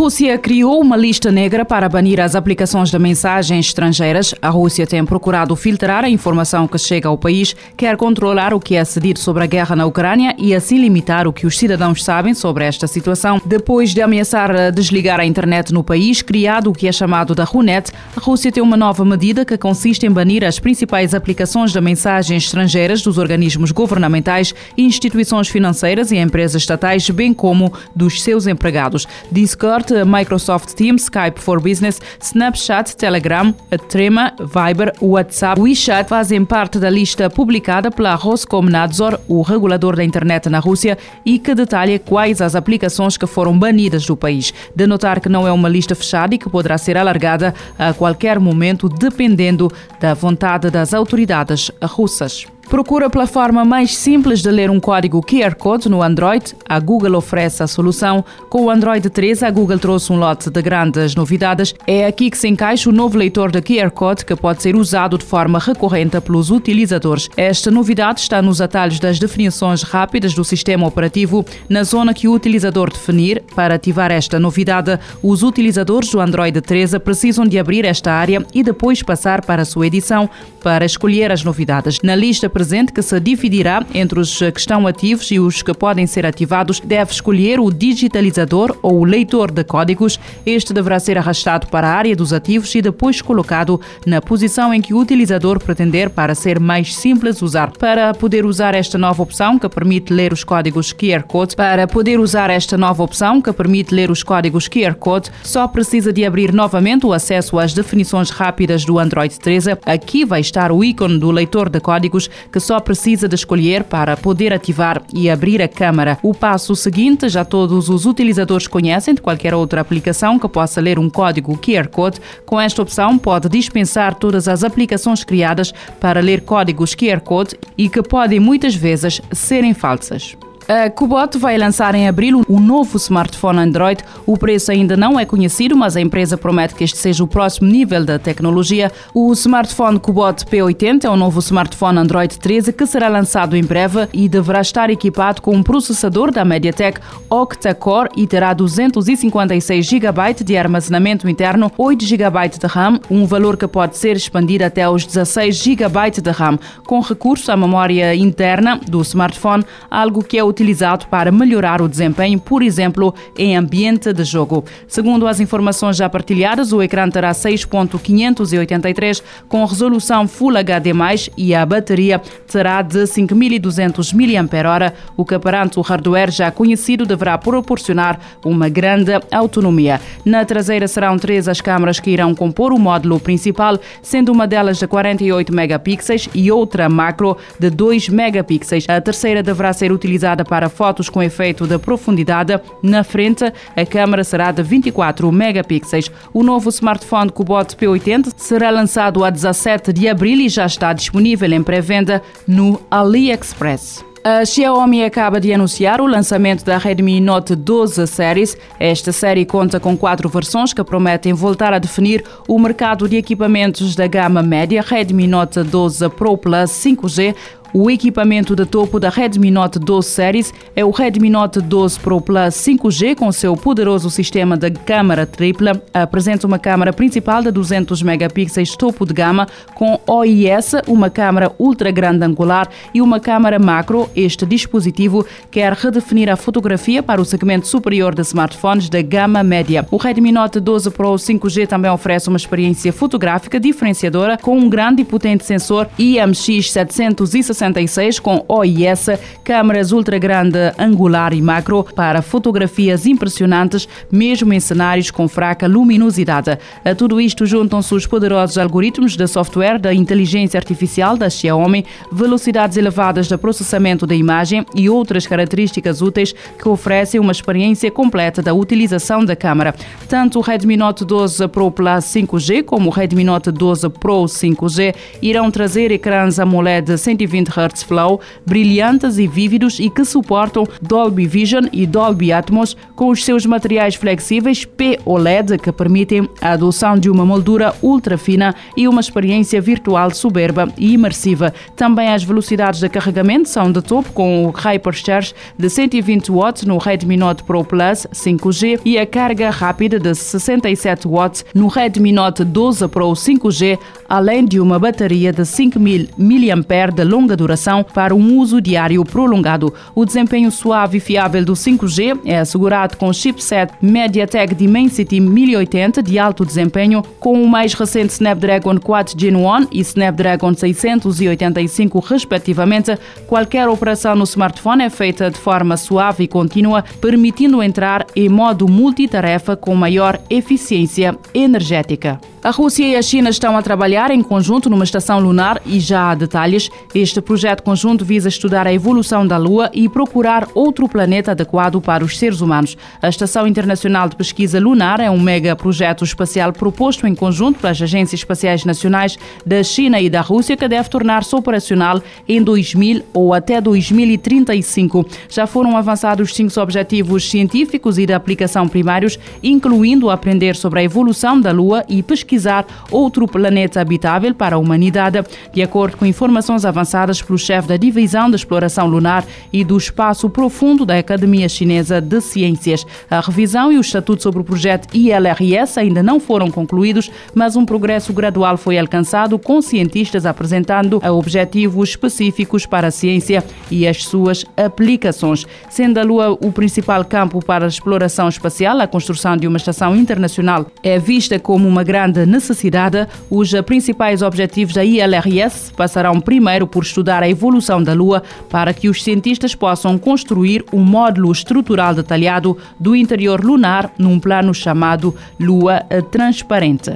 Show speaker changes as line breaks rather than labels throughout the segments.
Rússia criou uma lista negra para banir as aplicações de mensagens estrangeiras. A Rússia tem procurado filtrar a informação que chega ao país, quer controlar o que é cedido sobre a guerra na Ucrânia e assim limitar o que os cidadãos sabem sobre esta situação. Depois de ameaçar desligar a internet no país, criado o que é chamado da RUNET, a Rússia tem uma nova medida que consiste em banir as principais aplicações de mensagens estrangeiras dos organismos governamentais, instituições financeiras e empresas estatais, bem como dos seus empregados. Discord Microsoft Teams, Skype for Business, Snapchat, Telegram, Trema, Viber, WhatsApp, WeChat fazem parte da lista publicada pela Roskomnadzor, o regulador da internet na Rússia, e que detalha quais as aplicações que foram banidas do país. De notar que não é uma lista fechada e que poderá ser alargada a qualquer momento, dependendo da vontade das autoridades russas. Procura pela forma mais simples de ler um código QR Code no Android? A Google oferece a solução. Com o Android 13, a Google trouxe um lote de grandes novidades. É aqui que se encaixa o novo leitor de QR Code que pode ser usado de forma recorrente pelos utilizadores. Esta novidade está nos atalhos das definições rápidas do sistema operativo, na zona que o utilizador definir. Para ativar esta novidade, os utilizadores do Android 13 precisam de abrir esta área e depois passar para a sua edição para escolher as novidades. Na lista presente, que se dividirá entre os que estão ativos e os que podem ser ativados, deve escolher o digitalizador ou o leitor de códigos. Este deverá ser arrastado para a área dos ativos e depois colocado na posição em que o utilizador pretender para ser mais simples usar. Para poder usar esta nova opção que permite ler os códigos QR Code, para poder usar esta nova opção que permite ler os códigos QR Code, só precisa de abrir novamente o acesso às definições rápidas do Android 13. Aqui vai estar o ícone do leitor de códigos que só precisa de escolher para poder ativar e abrir a câmara. O passo seguinte já todos os utilizadores conhecem de qualquer outra aplicação que possa ler um código QR Code. Com esta opção pode dispensar todas as aplicações criadas para ler códigos QR Code e que podem muitas vezes serem falsas. A Cubot vai lançar em abril um novo smartphone Android. O preço ainda não é conhecido, mas a empresa promete que este seja o próximo nível da tecnologia. O smartphone Cubot P80 é um novo smartphone Android 13 que será lançado em breve e deverá estar equipado com um processador da MediaTek octa-core e terá 256 GB de armazenamento interno, 8 GB de RAM, um valor que pode ser expandido até aos 16 GB de RAM, com recurso à memória interna do smartphone, algo que é utilizado para melhorar o desempenho, por exemplo, em ambiente de jogo. Segundo as informações já partilhadas, o ecrã terá 6.583 com resolução Full HD+, e a bateria terá de 5.200 mAh, o que perante o hardware já conhecido deverá proporcionar uma grande autonomia. Na traseira serão três as câmaras que irão compor o módulo principal, sendo uma delas de 48 megapixels e outra macro de 2 megapixels. A terceira deverá ser utilizada para fotos com efeito de profundidade. Na frente, a câmera será de 24 megapixels. O novo smartphone Cubot P80 será lançado a 17 de abril e já está disponível em pré-venda no AliExpress. A Xiaomi acaba de anunciar o lançamento da Redmi Note 12 Series. Esta série conta com quatro versões que prometem voltar a definir o mercado de equipamentos da gama média. Redmi Note 12 Pro Plus 5G, o equipamento de topo da Redmi Note 12 Series é o Redmi Note 12 Pro Plus 5G com seu poderoso sistema de câmara tripla. Apresenta uma câmara principal de 200 megapixels topo de gama com OIS, uma câmara ultra grande angular e uma câmara macro. Este dispositivo quer redefinir a fotografia para o segmento superior de smartphones da gama média. O Redmi Note 12 Pro 5G também oferece uma experiência fotográfica diferenciadora com um grande e potente sensor IMX 760 66 com OIS, câmaras ultra grande angular e macro para fotografias impressionantes, mesmo em cenários com fraca luminosidade. A tudo isto juntam-se os poderosos algoritmos de software da inteligência artificial da Xiaomi, velocidades elevadas de processamento da imagem e outras características úteis que oferecem uma experiência completa da utilização da câmara. Tanto o Redmi Note 12 Pro Plus 5G como o Redmi Note 12 Pro 5G irão trazer ecrãs AMOLED 120 Hz Flow, brilhantes e vívidos e que suportam Dolby Vision e Dolby Atmos com os seus materiais flexíveis P-OLED que permitem a adoção de uma moldura ultra fina e uma experiência virtual soberba e imersiva. Também as velocidades de carregamento são de topo com o Hypercharge de 120 watts no Redmi Note Pro Plus 5G e a carga rápida de 67 watts no Redmi Note 12 Pro 5G, além de uma bateria de 5000 mAh de longa duração para um uso diário prolongado. O desempenho suave e fiável do 5G é assegurado com o chipset MediaTek Dimensity 1080 de alto desempenho, com o mais recente Snapdragon 4 Gen 1 e Snapdragon 685 respectivamente. Qualquer operação no smartphone é feita de forma suave e contínua, permitindo entrar em modo multitarefa com maior eficiência energética. A Rússia e a China estão a trabalhar em conjunto numa estação lunar e já há detalhes. Este projeto conjunto visa estudar a evolução da Lua e procurar outro planeta adequado para os seres humanos. A Estação Internacional de Pesquisa Lunar é um mega projeto espacial proposto em conjunto pelas agências espaciais nacionais da China e da Rússia que deve tornar-se operacional em 2000 ou até 2035. Já foram avançados cinco objetivos científicos e de aplicação primários, incluindo aprender sobre a evolução da Lua e pesquisar pesquisar outro planeta habitável para a humanidade, de acordo com informações avançadas pelo chefe da Divisão de Exploração Lunar e do Espaço Profundo da Academia Chinesa de Ciências. A revisão e o estatuto sobre o projeto ILRS ainda não foram concluídos, mas um progresso gradual foi alcançado com cientistas apresentando objetivos específicos para a ciência e as suas aplicações. Sendo a Lua o principal campo para a exploração espacial, a construção de uma estação internacional é vista como uma grande necessidade, os principais objetivos da ILRS passarão primeiro por estudar a evolução da Lua para que os cientistas possam construir um módulo estrutural detalhado do interior lunar num plano chamado Lua Transparente.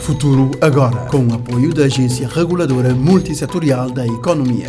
Futuro agora, com o apoio da Agência Reguladora Multissetorial da Economia.